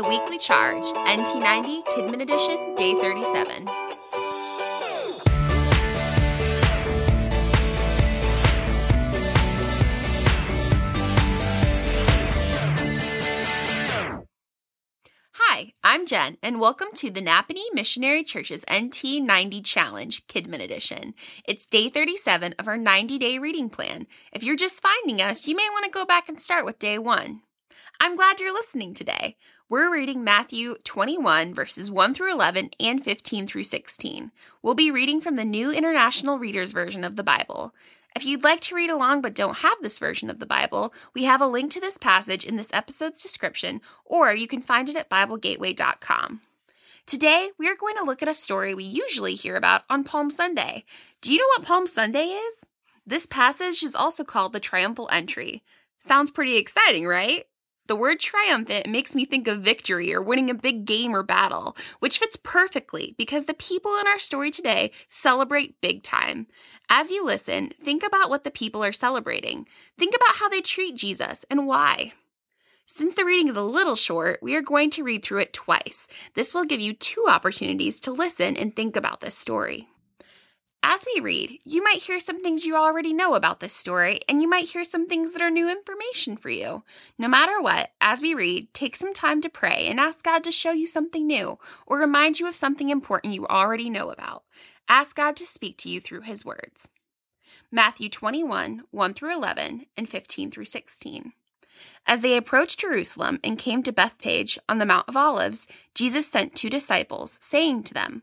The Weekly Charge, NT90, Kidmin Edition, Day 37. Hi, I'm Jen, and welcome to the Nappanee Missionary Church's NT90 Challenge, Kidmin Edition. It's day 37 of our 90 day reading plan. If you're just finding us, you may want to go back and start with day one. I'm glad you're listening today. We're reading Matthew 21, verses 1 through 11 and 15 through 16. We'll be reading from the New International Reader's Version of the Bible. If you'd like to read along but don't have this version of the Bible, we have a link to this passage in this episode's description, or you can find it at BibleGateway.com. Today, we are going to look at a story we usually hear about on Palm Sunday. Do you know what Palm Sunday is? This passage is also called the Triumphal Entry. Sounds pretty exciting, right? The word triumphant makes me think of victory or winning a big game or battle, which fits perfectly because the people in our story today celebrate big time. As you listen, think about what the people are celebrating. Think about how they treat Jesus and why. Since the reading is a little short, we are going to read through it twice. This will give you two opportunities to listen and think about this story. As we read, you might hear some things you already know about this story, and you might hear some things that are new information for you. No matter what, as we read, take some time to pray and ask God to show you something new or remind you of something important you already know about. Ask God to speak to you through His words. Matthew 21, 1 through 11, and 15 through 16. As they approached Jerusalem and came to Bethphage on the Mount of Olives, Jesus sent two disciples, saying to them,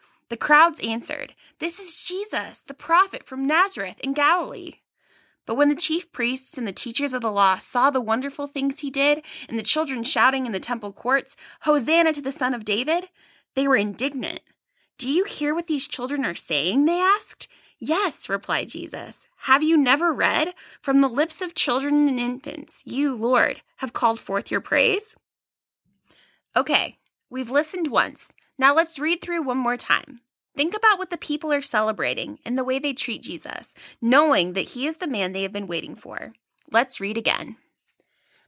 The crowds answered, This is Jesus, the prophet from Nazareth in Galilee. But when the chief priests and the teachers of the law saw the wonderful things he did, and the children shouting in the temple courts, Hosanna to the Son of David, they were indignant. Do you hear what these children are saying? They asked. Yes, replied Jesus. Have you never read? From the lips of children and infants, you, Lord, have called forth your praise? Okay, we've listened once. Now let's read through one more time. Think about what the people are celebrating and the way they treat Jesus, knowing that he is the man they have been waiting for. Let's read again.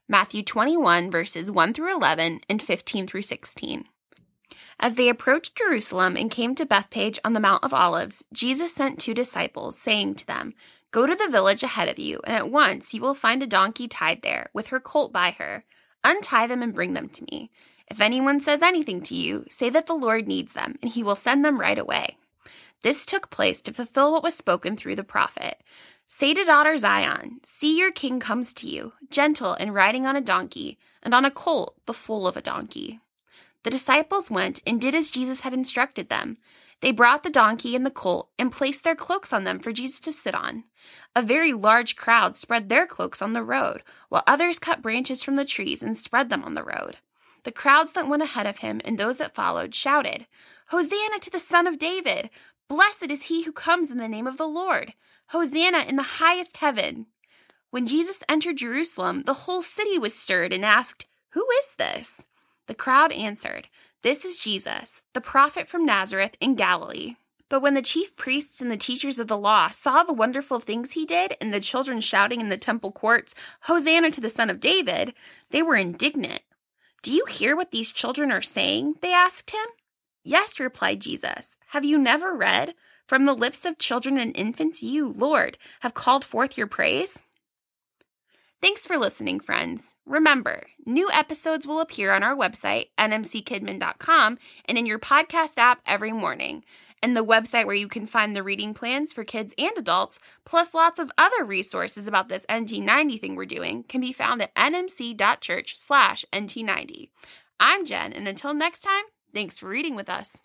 Matthew 21, verses 1 through 11 and 15 through 16. As they approached Jerusalem and came to Bethphage on the Mount of Olives, Jesus sent two disciples, saying to them, Go to the village ahead of you, and at once you will find a donkey tied there, with her colt by her. Untie them and bring them to me. If anyone says anything to you, say that the Lord needs them, and he will send them right away. This took place to fulfill what was spoken through the prophet. Say to daughter Zion, See your king comes to you, gentle and riding on a donkey, and on a colt, the foal of a donkey. The disciples went and did as Jesus had instructed them. They brought the donkey and the colt and placed their cloaks on them for Jesus to sit on. A very large crowd spread their cloaks on the road, while others cut branches from the trees and spread them on the road. The crowds that went ahead of him and those that followed shouted, Hosanna to the Son of David! Blessed is he who comes in the name of the Lord! Hosanna in the highest heaven! When Jesus entered Jerusalem, the whole city was stirred and asked, Who is this? The crowd answered, This is Jesus, the prophet from Nazareth in Galilee. But when the chief priests and the teachers of the law saw the wonderful things he did and the children shouting in the temple courts, Hosanna to the Son of David, they were indignant. Do you hear what these children are saying? They asked him. Yes, replied Jesus. Have you never read? From the lips of children and infants, you, Lord, have called forth your praise? Thanks for listening, friends. Remember, new episodes will appear on our website, nmckidmin.com, and in your podcast app every morning. And the website where you can find the reading plans for kids and adults, plus lots of other resources about this NT90 thing we're doing, can be found at nmc.church slash NT90. I'm Jen, and until next time, thanks for reading with us.